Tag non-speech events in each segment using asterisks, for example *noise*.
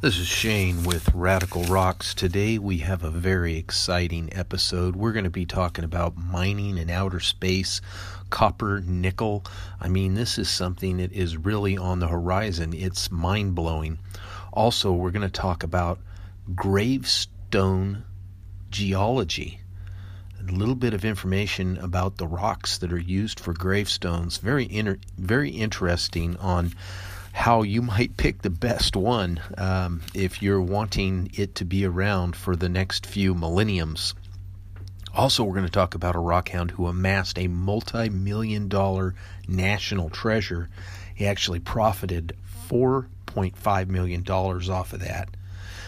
This is Shane with Radical Rocks. Today we have a very exciting episode. We're going to be talking about mining in outer space, copper, nickel. I mean, this is something that is really on the horizon. It's mind blowing. Also, we're going to talk about gravestone geology. A little bit of information about the rocks that are used for gravestones. Very inter- very interesting on how you might pick the best one um, if you're wanting it to be around for the next few millenniums. Also, we're going to talk about a rockhound who amassed a multi million dollar national treasure. He actually profited $4.5 million off of that.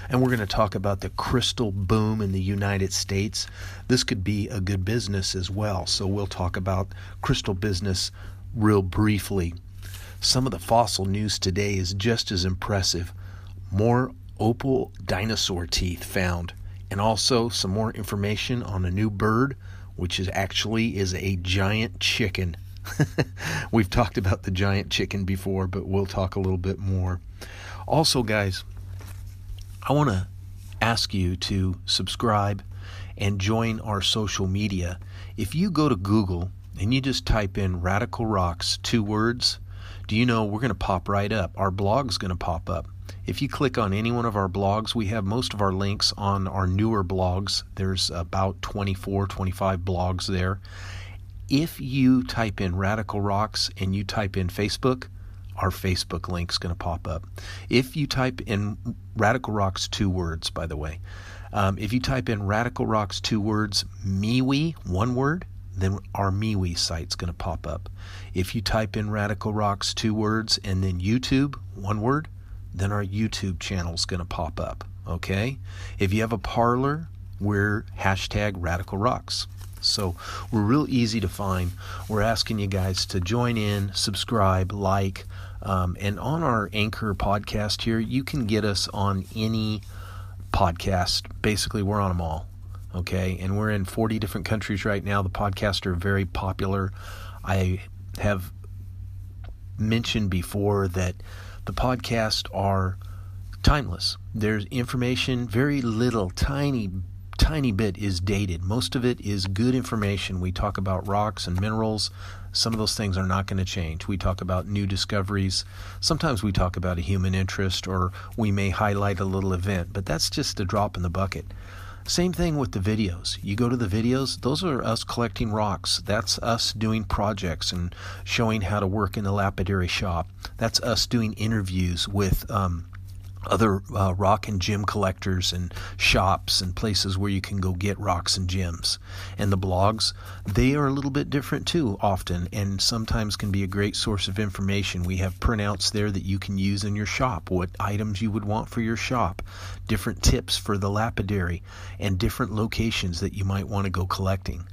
And we're going to talk about the crystal boom in the United States. This could be a good business as well. So we'll talk about crystal business real briefly. Some of the fossil news today is just as impressive. More opal dinosaur teeth found, and also some more information on a new bird, which is actually is a giant chicken. *laughs* We've talked about the giant chicken before, but we'll talk a little bit more. Also, guys, I want to ask you to subscribe and join our social media. If you go to Google and you just type in Radical Rocks, two words, do you know we're going to pop right up? Our blog's going to pop up. If you click on any one of our blogs, we have most of our links on our newer blogs. There's about 24, 25 blogs there. If you type in Radical Rocks and you type in Facebook, our Facebook link's going to pop up. If you type in Radical Rocks, two words, by the way, um, if you type in Radical Rocks, two words, MeWe, one word, then our MeWe site's going to pop up. If you type in Radical Rocks two words and then YouTube one word, then our YouTube channel's going to pop up. Okay? If you have a Parler, we're hashtag Radical Rocks. So we're real easy to find. We're asking you guys to join in, subscribe, like, um, and on our Anchor podcast here, you can get us on any podcast. Basically, we're on them all okay? And we're in 40 different countries right now. The podcasts are very popular. I have mentioned before that the podcasts are timeless. There's information, very little, tiny, tiny bit is dated. Most of it is good information. We talk about rocks and minerals. Some of those things are not going to change. We talk about new discoveries. Sometimes we talk about a human interest or we may highlight a little event, but that's just a drop in the bucket. Same thing with the videos. You go to the videos, those are us collecting rocks. That's us doing projects and showing how to work in the lapidary shop. That's us doing interviews with um, other uh, rock and gem collectors and shops and places where you can go get rocks and gems. And the blogs, they are a little bit different too, often, and sometimes can be a great source of information. We have printouts there that you can use in your shop, what items you would want for your shop, different tips for the lapidary, and different locations that you might want to go collecting.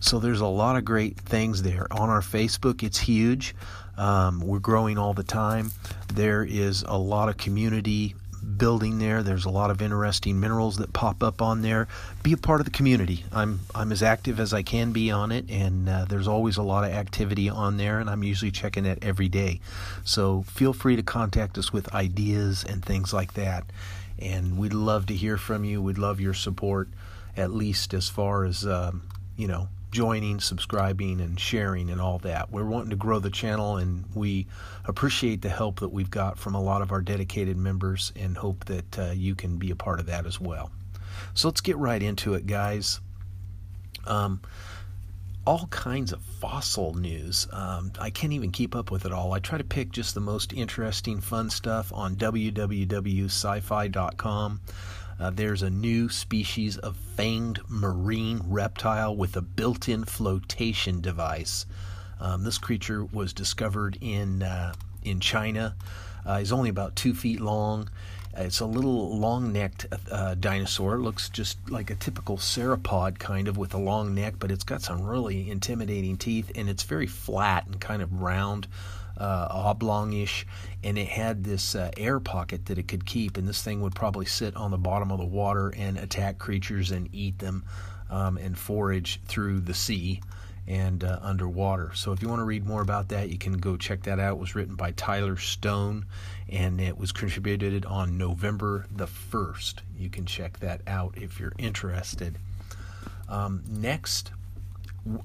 So there's a lot of great things there. On our Facebook, it's huge. Um, we're growing all the time. There is a lot of community building there. There's a lot of interesting minerals that pop up on there. Be a part of the community. I'm I'm as active as I can be on it, and uh, there's always a lot of activity on there, and I'm usually checking it every day. So feel free to contact us with ideas and things like that. And we'd love to hear from you. We'd love your support, at least as far as um, you know joining, subscribing, and sharing, and all that. We're wanting to grow the channel, and we appreciate the help that we've got from a lot of our dedicated members and hope that uh, you can be a part of that as well. So let's get right into it, guys. Um, all kinds of fossil news. Um, I can't even keep up with it all. I try to pick just the most interesting, fun stuff on www.sci-fi.com. Uh, there's a new species of fanged marine reptile with a built in flotation device. Um, this creature was discovered in, uh, in China. Uh, only about two feet long. It's a little long necked uh, dinosaur. It looks just like a typical sauropod, kind of, with a long neck, but it's got some really intimidating teeth, and it's very flat and kind of round uh, oblongish, and it had this uh, air pocket that it could keep. And this thing would probably sit on the bottom of the water and attack creatures and eat them um, and forage through the sea. and uh, underwater. So if you want to read more about that, you can go check that out. It was written by Tyler Stone and it was contributed on November the 1st. You can check that out if you're interested. Um, next,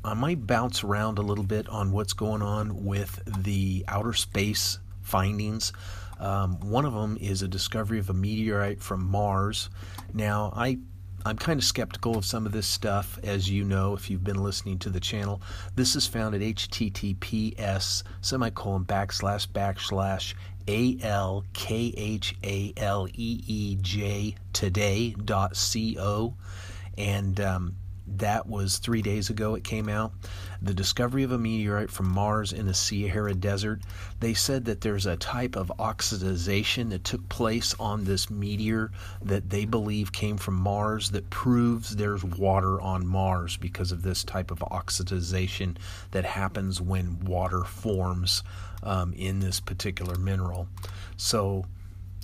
I might bounce around a little bit on what's going on with the outer space findings. Um, one of them is a discovery of a meteorite from Mars. Now, I I'm kind of skeptical of some of this stuff, as you know, if you've been listening to the channel. This is found at https semicolon backslash backslash a L K H A L E E J today dot co, and um, that was three days ago it came out. The discovery of a meteorite from Mars in the Sahara Desert. They said that there's a type of oxidization that took place on this meteor that they believe came from Mars that proves there's water on Mars because of this type of oxidization that happens when water forms um, in this particular mineral. So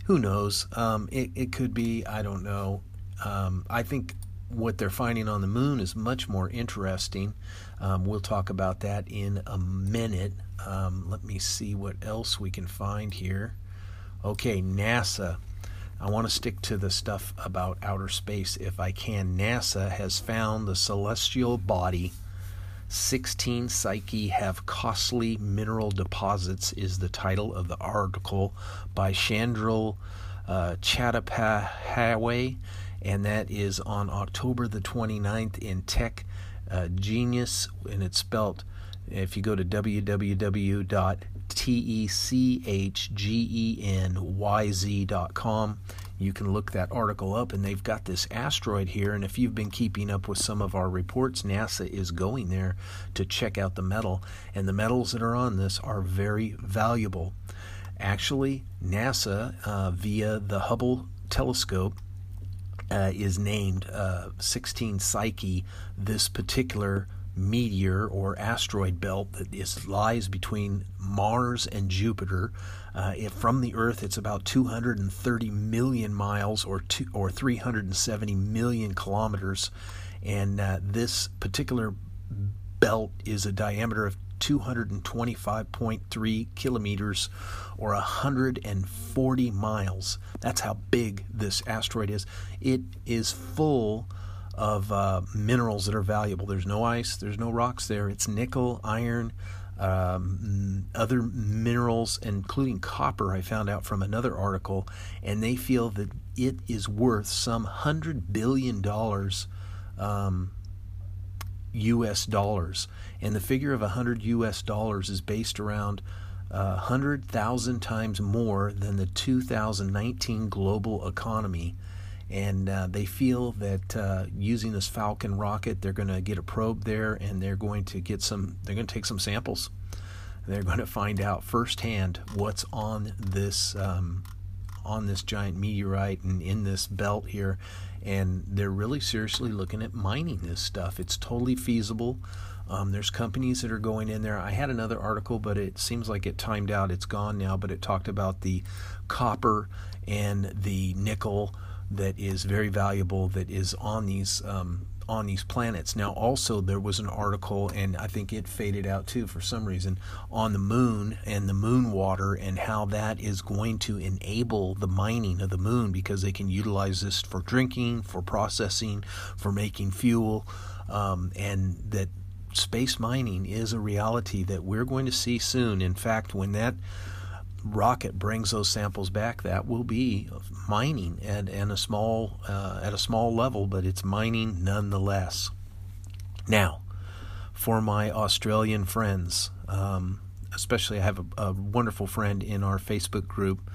who knows? Um, it, it could be, I don't know. Um, I think what they're finding on the moon is much more interesting. Um, we'll talk about that in a minute. Um, let me see what else we can find here. Okay, NASA. I want to stick to the stuff about outer space if I can. NASA has found the celestial body 16 Psyche have costly mineral deposits is the title of the article by Chandril uh, Chattopadhyay and that is on October the 29th in Tech uh, Genius, and it's spelled if you go to www.techgenyz.com, you can look that article up, and they've got this asteroid here. And if you've been keeping up with some of our reports, NASA is going there to check out the metal, and the metals that are on this are very valuable. Actually, NASA, uh, via the Hubble telescope, uh, is named uh, 16 Psyche, this particular meteor or asteroid belt that is, lies between Mars and Jupiter. Uh, from the Earth, it's about 230 million miles or two, or 370 million kilometers, and uh, this particular belt is a diameter of 225.3 kilometers or 140 miles. That's how big this asteroid is. It is full of uh, minerals that are valuable. There's no ice, there's no rocks there. It's nickel, iron, um, other minerals, including copper, I found out from another article, and they feel that it is worth some hundred billion dollars um, US dollars. And the figure of 100 US dollars is based around uh, 100,000 times more than the 2019 global economy. And uh, they feel that uh, using this Falcon rocket, they're going to get a probe there and they're going to get some, they're going to take some samples. They're going to find out firsthand what's on this um, on this giant meteorite and in this belt here and they're really seriously looking at mining this stuff. It's totally feasible. Um, there's companies that are going in there. I had another article, but it seems like it timed out. It's gone now, but it talked about the copper and the nickel that is very valuable that is on these um, on these planets. Now, also, there was an article, and I think it faded out too for some reason, on the moon and the moon water and how that is going to enable the mining of the moon because they can utilize this for drinking, for processing, for making fuel, um, and that space mining is a reality that we're going to see soon. In fact, when that rocket brings those samples back, that will be mining at, at a small uh, at a small level, but it's mining nonetheless. Now, for my Australian friends, um, especially I have a, a, wonderful friend in our Facebook group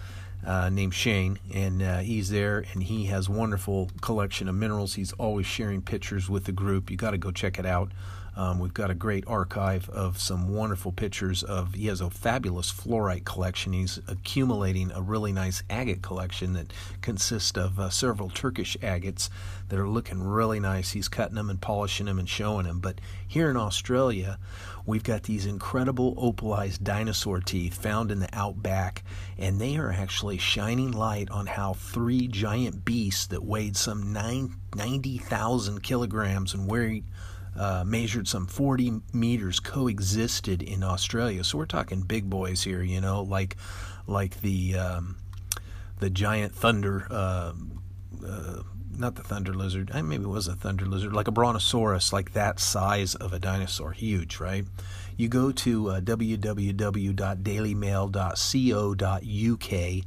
uh, named Shane, and uh, he's there, and he has wonderful collection of minerals. He's always sharing pictures with the group. You got to go check it out. Um, we've got a great archive of some wonderful pictures of. He has a fabulous fluorite collection. He's accumulating a really nice agate collection that consists of uh, several Turkish agates that are looking really nice. He's cutting them and polishing them and showing them. But here in Australia, we've got these incredible opalized dinosaur teeth found in the outback, and they are actually shining light on how three giant beasts that weighed some nine, 90,000 kilograms and weighed uh, measured some 40 meters, coexisted in Australia. So we're talking big boys here, you know, like like the um, the giant thunder. Uh, uh, not the thunder lizard. I maybe it was a thunder lizard, like a brontosaurus, like that size of a dinosaur, huge, right? You go to uh, www.dailymail.co.uk,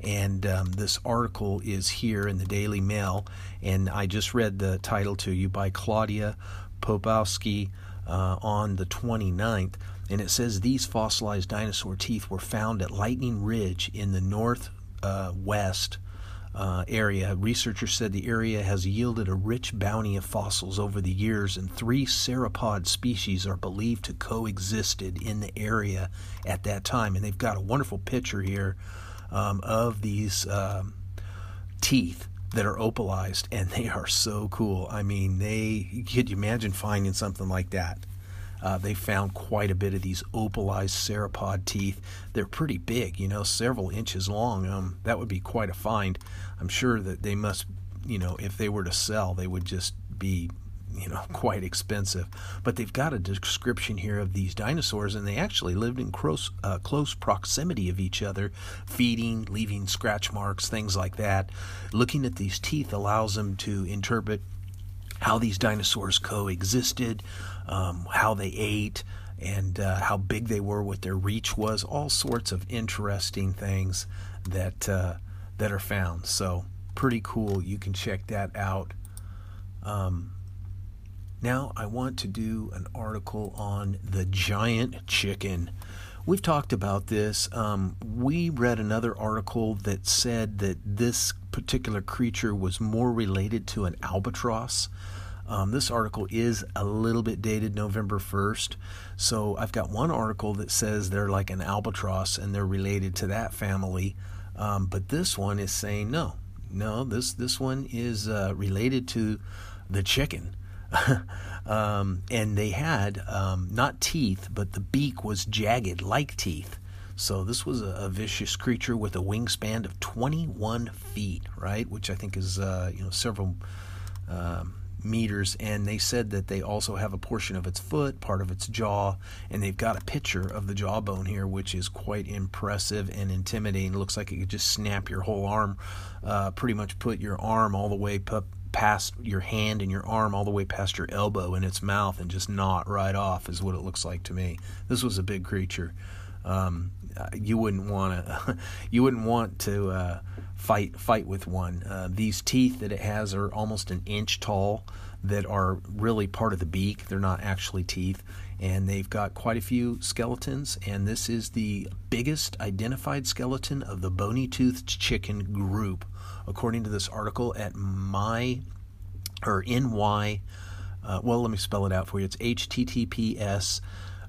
and um, this article is here in the Daily Mail, and I just read the title to you by Claudia Popowski uh, on the 29th, and it says these fossilized dinosaur teeth were found at Lightning Ridge in the northwest. Uh, uh, area. Researchers said the area has yielded a rich bounty of fossils over the years, and three sauropod species are believed to coexisted in the area at that time. And they've got a wonderful picture here um, of these um, teeth that are opalized, and they are so cool. I mean, they could you imagine finding something like that? Uh, they found quite a bit of these opalized sauropod teeth. They're pretty big, you know, several inches long. Um, that would be quite a find. I'm sure that they must, you know, if they were to sell, they would just be you know *laughs* quite expensive but they've got a description here of these dinosaurs and they actually lived in close uh, close proximity of each other feeding leaving scratch marks things like that looking at these teeth allows them to interpret how these dinosaurs coexisted, um, how they ate, and uh, how big they were, what their reach was, all sorts of interesting things that uh, that are found. So pretty cool. You can check that out. Um, now I want to do an article on the giant chicken. We've talked about this. Um, we read another article that said that this particular creature was more related to an albatross um, this article is a little bit dated November 1st. So I've got one article that says they're like an albatross and they're related to that family. Um, but this one is saying no, no, this, this one is uh, related to the chicken. *laughs* um, and they had um, not teeth, but the beak was jagged like teeth. So this was a, a, vicious creature with a wingspan of 21 feet, right? Which I think is uh, you know several um, meters, and they said that they also have a portion of its foot, part of its jaw, and they've got a picture of the jawbone here, which is quite impressive and intimidating. It looks like it could just snap your whole arm, uh, pretty much put your arm all the way past your hand and your arm all the way past your elbow in its mouth and just knot right off, is what it looks like to me. This was a big creature. Um, you wouldn't want to. *laughs* you wouldn't want to. Uh, fight fight with one. Uh, these teeth that it has are almost an inch tall, that are really part of the beak. They're not actually teeth, and they've got quite a few skeletons. And this is the biggest identified skeleton of the bony-toothed chicken group, according to this article at my or ny. Uh, well, let me spell it out for you. It's https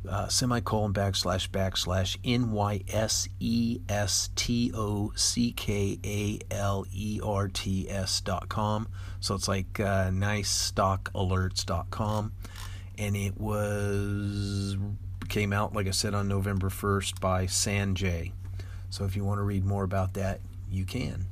uh, semicolon backslash backslash N Y S E S T O C K A L E R T S dot com. So it's like uh, nice stock alerts dot com. And it was came out, like I said, on November 1st by Sanjay. So if you want to read more about that, you can.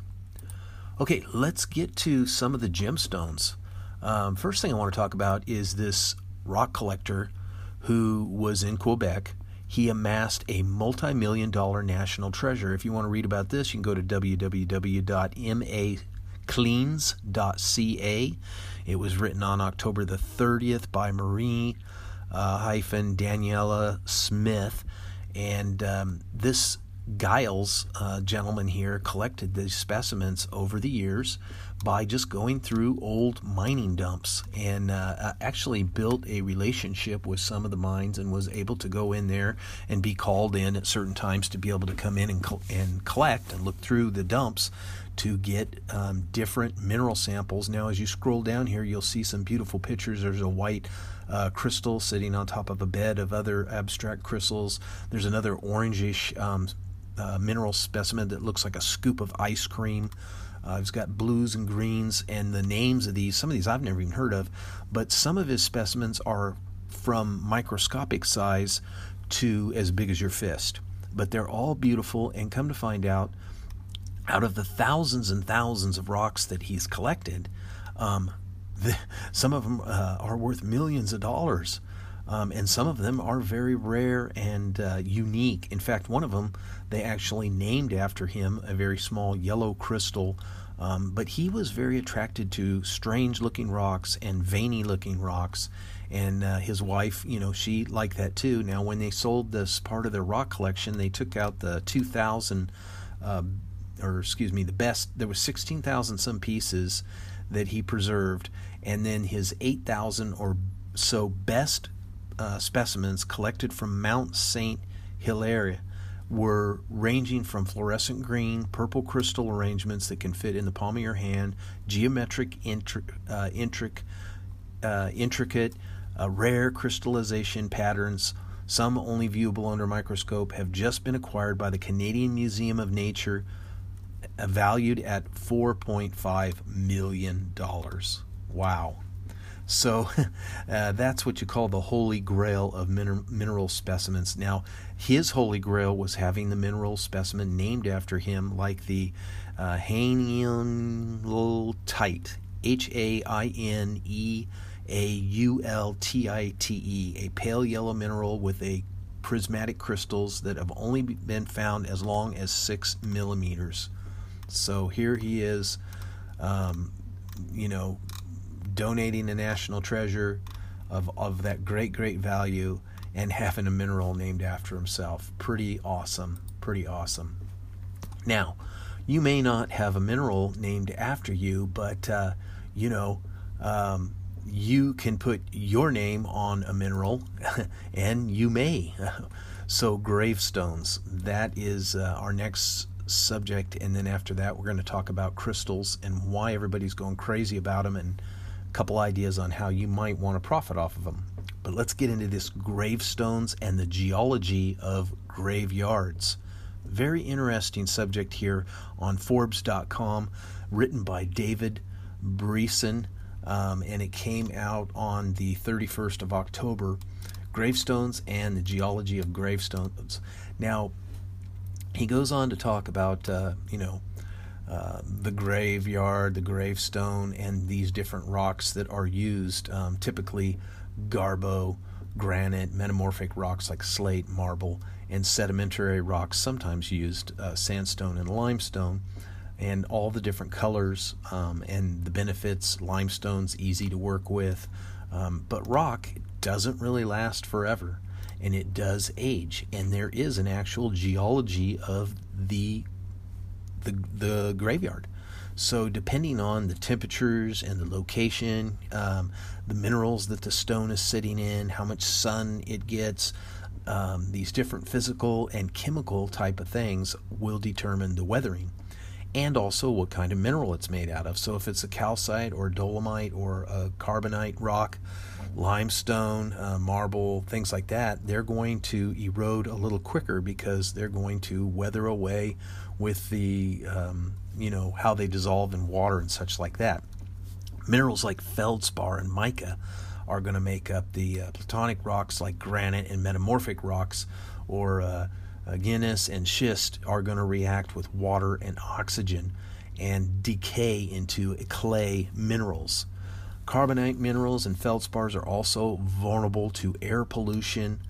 Okay, let's get to some of the gemstones. Um, first thing I want to talk about is this rock collector who was in Quebec. He amassed a multi million dollar national treasure. If you want to read about this, you can go to www.macleans.ca. It was written on October the 30th by Marie uh, hyphen Danielle Smith. And um, this Giles uh, gentleman here collected these specimens over the years by just going through old mining dumps and uh, uh, actually built a relationship with some of the mines and was able to go in there and be called in at certain times to be able to come in and, co- and collect and look through the dumps to get um, different mineral samples. Now, as you scroll down here, you'll see some beautiful pictures. There's a white uh, crystal sitting on top of a bed of other abstract crystals. There's another orangish um, uh, mineral specimen that looks like a scoop of ice cream. Uh, he's got blues and greens, and the names of these, some of these I've never even heard of, but some of his specimens are from microscopic size to as big as your fist. But they're all beautiful, and come to find out, out of the thousands and thousands of rocks that he's collected, um, the, some of them uh, are worth millions of dollars. Um, and some of them are very rare and uh, unique. In fact, one of them they actually named after him, a very small yellow crystal. Um, but he was very attracted to strange looking rocks and veiny looking rocks. And uh, his wife, you know, she liked that too. Now, when they sold this part of their rock collection, they took out the 2,000, uh, or excuse me, the best, there was 16,000 some pieces that he preserved, and then his 8,000 or so best uh, specimens collected from Mount St. Hilaire were ranging from fluorescent green, purple crystal arrangements that can fit in the palm of your hand, geometric, intri- uh, intric, uh, intricate, uh, rare crystallization patterns, some only viewable under microscope, have just been acquired by the Canadian Museum of Nature, valued at $4.5 million. Wow. So *laughs* uh, that's what you call the holy grail of min- mineral specimens. Now, his holy grail was having the mineral specimen named after him, like the uh, H A I N E A U L T I T E, a pale yellow mineral with a prismatic crystals that have only been found as long as six millimeters. So here he is, um, you know, donating a national treasure of, of that great, great value and having a mineral named after himself. Pretty awesome. Pretty awesome. Now, you may not have a mineral named after you, but, uh, you know, um, you can put your name on a mineral, *laughs* and you may. *laughs* so, gravestones, that is uh, our next subject. And then after that, we're going to talk about crystals and why everybody's going crazy about them and a couple ideas on how you might want to profit off of them. But let's get into this gravestones and the geology of graveyards. Very interesting subject here on Forbes.com, written by David Bressan, um, and it came out on the 31st of October. Gravestones and the geology of gravestones. Now, he goes on to talk about, uh, you know, uh, the graveyard, the gravestone, and these different rocks that are used, um, typically gabbro, granite, metamorphic rocks like slate, marble, and sedimentary rocks, sometimes used uh, sandstone and limestone, and all the different colors um, and the benefits. Limestone's easy to work with, um, but rock doesn't really last forever and it does age, and there is an actual geology of the the, the graveyard. So, depending on the temperatures and the location, um, the minerals that the stone is sitting in, how much sun it gets, um, these different physical and chemical type of things will determine the weathering and also what kind of mineral it's made out of. So, if it's a calcite or dolomite or a carbonate rock, limestone, uh, marble, things like that, they're going to erode a little quicker because they're going to weather away with the um, you know how they dissolve in water and such like that. Minerals like feldspar and mica are going to make up the uh, plutonic rocks like granite and metamorphic rocks, or uh, uh, gneiss and schist are going to react with water and oxygen and decay into clay minerals. Carbonate minerals and feldspars are also vulnerable to air pollution,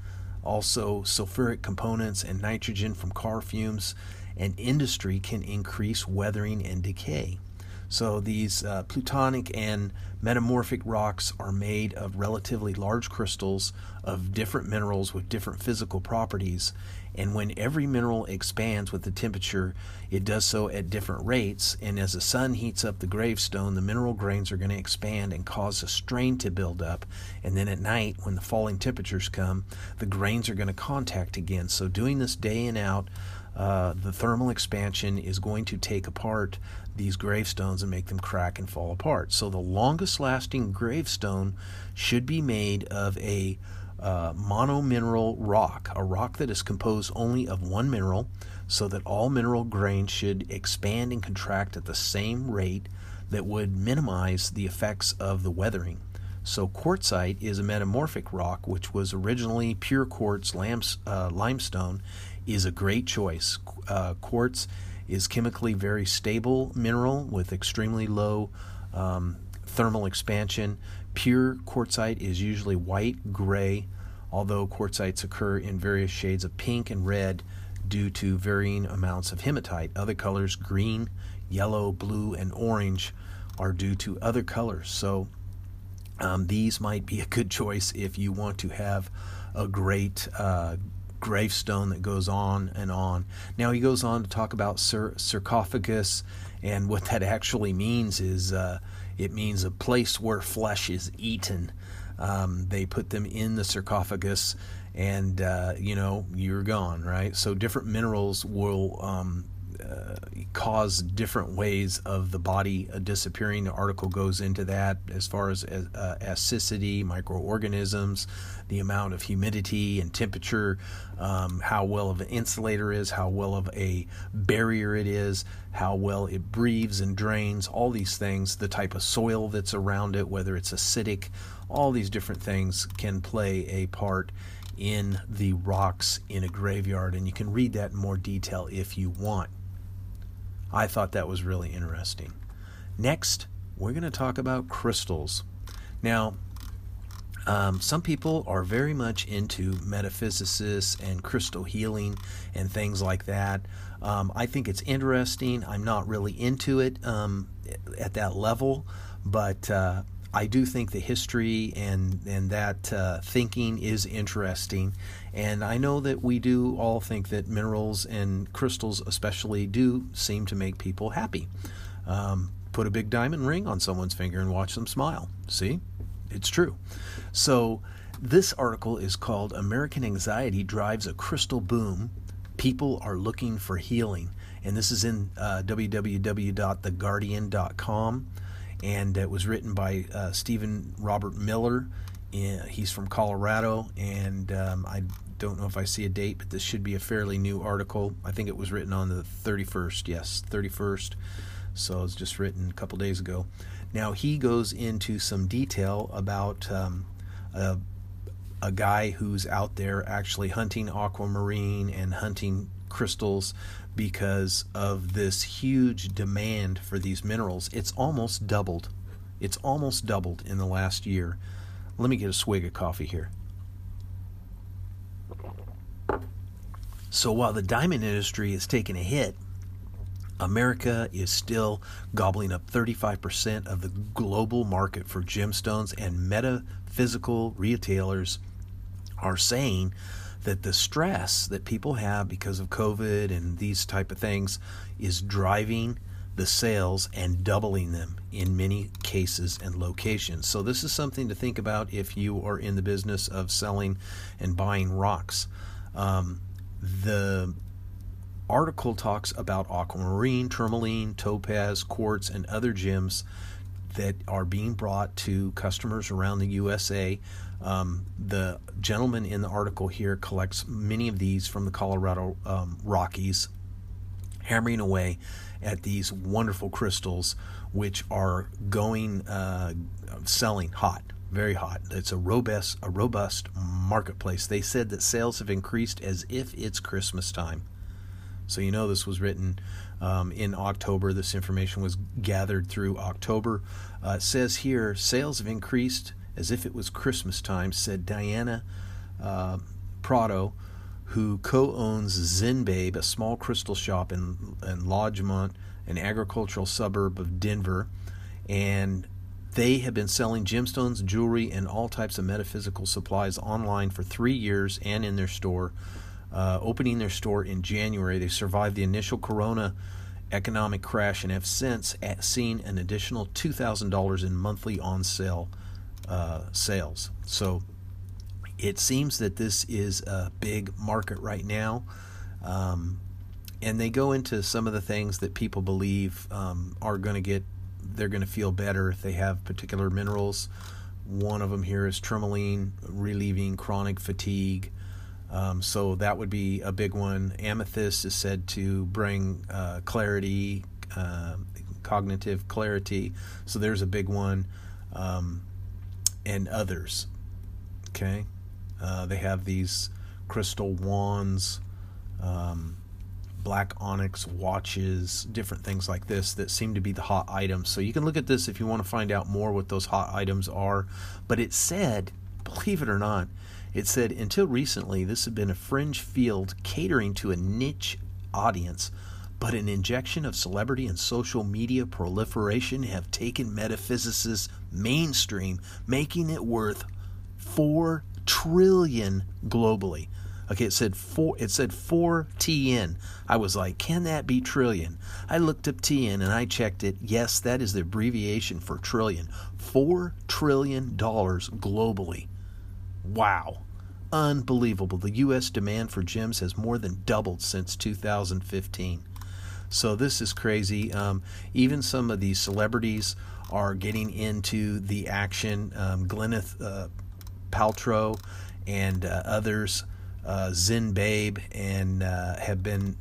also sulfuric components and nitrogen from car fumes and industry can increase weathering and decay. So these uh, plutonic and metamorphic rocks are made of relatively large crystals of different minerals with different physical properties. And when every mineral expands with the temperature, it does so at different rates. And as the sun heats up the gravestone, the mineral grains are going to expand and cause a strain to build up. And then at night, when the falling temperatures come, the grains are going to contact again. So doing this day in out uh, the thermal expansion is going to take apart these gravestones and make them crack and fall apart. So the longest lasting gravestone should be made of a uh, monomineral rock, a rock that is composed only of one mineral, so that all mineral grains should expand and contract at the same rate that would minimize the effects of the weathering. So, quartzite is a metamorphic rock which was originally pure quartz uh, limestone is a great choice. Uh, quartz is chemically very stable mineral with extremely low um, thermal expansion. Pure quartzite is usually white, gray, although quartzites occur in various shades of pink and red due to varying amounts of hematite. Other colors, green, yellow, blue, and orange, are due to other colors. So um, these might be a good choice if you want to have a great uh, gravestone that goes on and on. Now he goes on to talk about sar- sarcophagus, and what that *laughs* actually means is uh, it means a place where flesh is eaten. Um, they put them in the sarcophagus, and uh, you know you're gone, right? So different minerals will um, uh, cause different ways of the body uh, disappearing. The article goes into that as far as uh, acidity, microorganisms, the amount of humidity and temperature, um, how well of an insulator is, how well of a barrier it is, how well it breathes and drains, all these things, the type of soil that's around it, whether it's acidic, all these different things can play a part in the rocks in a graveyard, and you can read that in more detail if you want. I thought that was really interesting. Next, we're going to talk about crystals. Now, um, some people are very much into metaphysicists and crystal healing and things like that. Um, I think it's interesting. I'm not really into it um, at that level, but uh, I do think the history and and that uh, thinking is interesting, and I know that we do all think that minerals and crystals, especially, do seem to make people happy. Um, put a big diamond ring on someone's finger and watch them smile. See, it's true. So this article is called "American Anxiety Drives a Crystal Boom." People are looking for healing, and this is in uh, www.theguardian.com and it was written by uh, Stephen Robert Miller. He's from Colorado, and um, I don't know if I see a date, but this should be a fairly new article. I think it was written on the 31st. Yes, 31st. So it's just written a couple days ago. Now he goes into some detail about um, a, a guy who's out there actually hunting aquamarine and hunting crystals because of this huge demand for these minerals. It's almost doubled. It's almost doubled in the last year. Let me get a swig of coffee here. So while the diamond industry is taking a hit, America is still gobbling up 35% of the global market for gemstones, and metaphysical retailers are saying that the stress that people have because of COVID and these type of things is driving the sales and doubling them in many cases and locations. So this is something to think about if you are in the business of selling and buying rocks. Um, the article talks about aquamarine, tourmaline, topaz, quartz, and other gems that are being brought to customers around the USA um, the gentleman in the article here collects many of these from the Colorado um, Rockies, hammering away at these wonderful crystals, which are going uh, selling hot, very hot. It's a robust, a robust marketplace. They said that sales have increased as if it's Christmas time. So you know this was written um, in October. This information was gathered through October. Uh, it says here sales have increased as if it was Christmas time, said Diana uh, Prado, who co owns Zen Babe, a small crystal shop in, in Longmont, an agricultural suburb of Denver. And they have been selling gemstones, jewelry, and all types of metaphysical supplies online for three years and in their store. Uh, opening their store in January, they survived the initial corona economic crash and have since seen an additional $2,000 in monthly on sale uh, sales. So it seems that this is a big market right now. Um, and they go into some of the things that people believe um, are going to get, they're going to feel better if they have particular minerals. One of them here is tourmaline, relieving chronic fatigue. Um, so that would be a big one. Amethyst is said to bring uh, clarity, uh, cognitive clarity. So there's a big one. Um, and others. Okay, uh, they have these crystal wands, um, black onyx watches, different things like this that seem to be the hot items. So you can look at this if you want to find out more what those hot items are. But it said, believe it or not, it said until recently this had been a fringe field catering to a niche audience. But an injection of celebrity and social media proliferation have taken metaphysicists mainstream, making it worth four trillion globally. Okay, it said four. It said four TN. I was like, can that be trillion? I looked up TN and I checked it. Yes, that is the abbreviation for trillion. Four trillion dollars globally. Wow, unbelievable. The U.S. demand for gems has more than doubled since 2015. So this is crazy. Um, even some of these celebrities are getting into the action. Um, Gwyneth uh, Paltrow and uh, others uh, Zin Babe and uh, have been.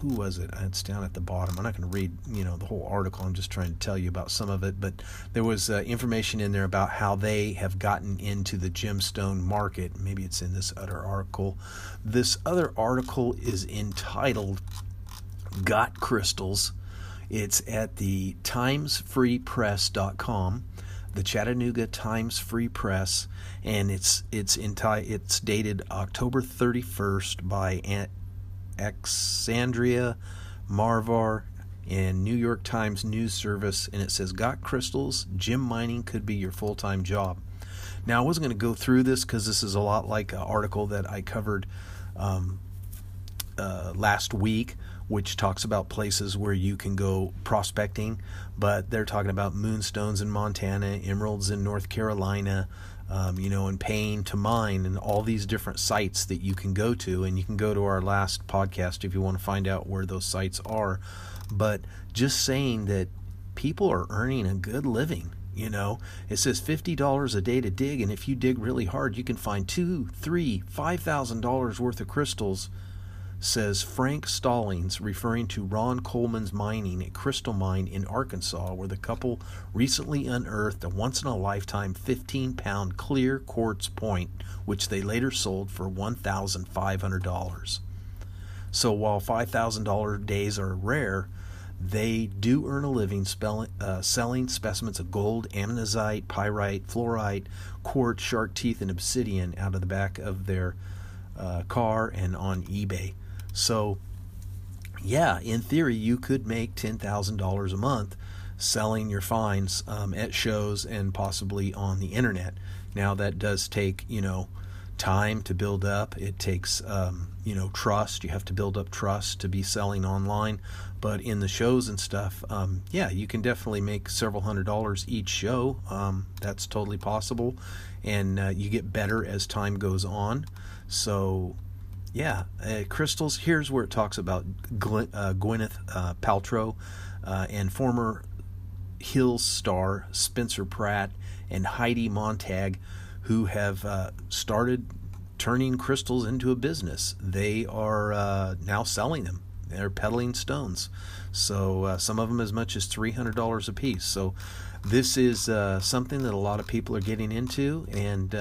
Who was it? It's down at the bottom. I'm not going to read, you know, the whole article. I'm just trying to tell you about some of it. But there was uh, information in there about how they have gotten into the gemstone market. Maybe it's in this other article. This other article is entitled "Got Crystals." It's at the TimesFreePress.com the Chattanooga Times Free Press, and it's it's enti- it's dated October 31st by Alexandria Marvar and New York Times News Service, and it says, "Got crystals? Gem mining could be your full-time job." Now, I wasn't going to go through this because this is a lot like an article that I covered um, uh, last week which talks about places where you can go prospecting, but they're talking about moonstones in Montana, emeralds in North Carolina, um, you know, and paying to mine, and all these different sites that you can go to. And you can go to our last podcast if you want to find out where those sites are. But just saying that people are earning a good living. You know, it says fifty dollars a day to dig, and if you dig really hard, you can find two, three, five thousand dollars worth of crystals says Frank Stallings, referring to Ron Coleman's mining at Crystal Mine in Arkansas, where the couple recently unearthed a once in a lifetime 15 pound clear quartz point, which they later sold for $1,500. So while $5,000 days are rare, they do earn a living uh, selling specimens of gold, ammonite, pyrite, fluorite, quartz, shark teeth, and obsidian out of the back of their uh, car and on eBay. So, yeah, in theory, you could make $10,000 a month selling your finds um, at shows and possibly on the internet. Now, that does take, you know, time to build up. It takes, um, you know, trust. You have to build up trust to be selling online. But in the shows and stuff, um, yeah, you can definitely make several hundred dollars each show. Um, that's totally possible. And uh, you get better as time goes on. So, yeah, uh, crystals. Here's where it talks about uh, Gwyneth uh, Paltrow uh, and former Hill star Spencer Pratt and Heidi Montag, who have uh, started turning crystals into a business. They are uh, now selling them. They're peddling stones. So some of them as much as three hundred dollars a piece. So this is something that a lot of people are getting into, and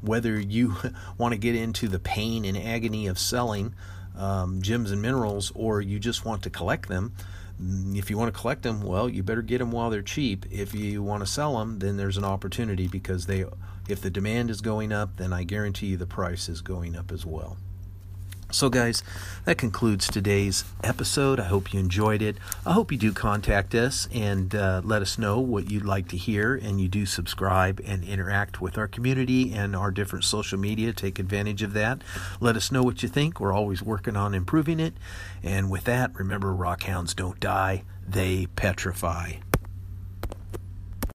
whether you *laughs* want to get into the pain and agony of selling um, gems and minerals or you just want to collect them. Mm, if you want to collect them, well, you better get them while they're cheap. If you want to sell them, then there's an opportunity because they, if the demand is going up, then I guarantee you the price is going up as well. So, guys, that concludes today's episode. I hope you enjoyed it. I hope you do contact us and uh, let us know what you'd like to hear, and you do subscribe and interact with our community and our different social media. Take advantage of that. Let us know what you think. We're always working on improving it. And with that, remember rockhounds don't die, they petrify.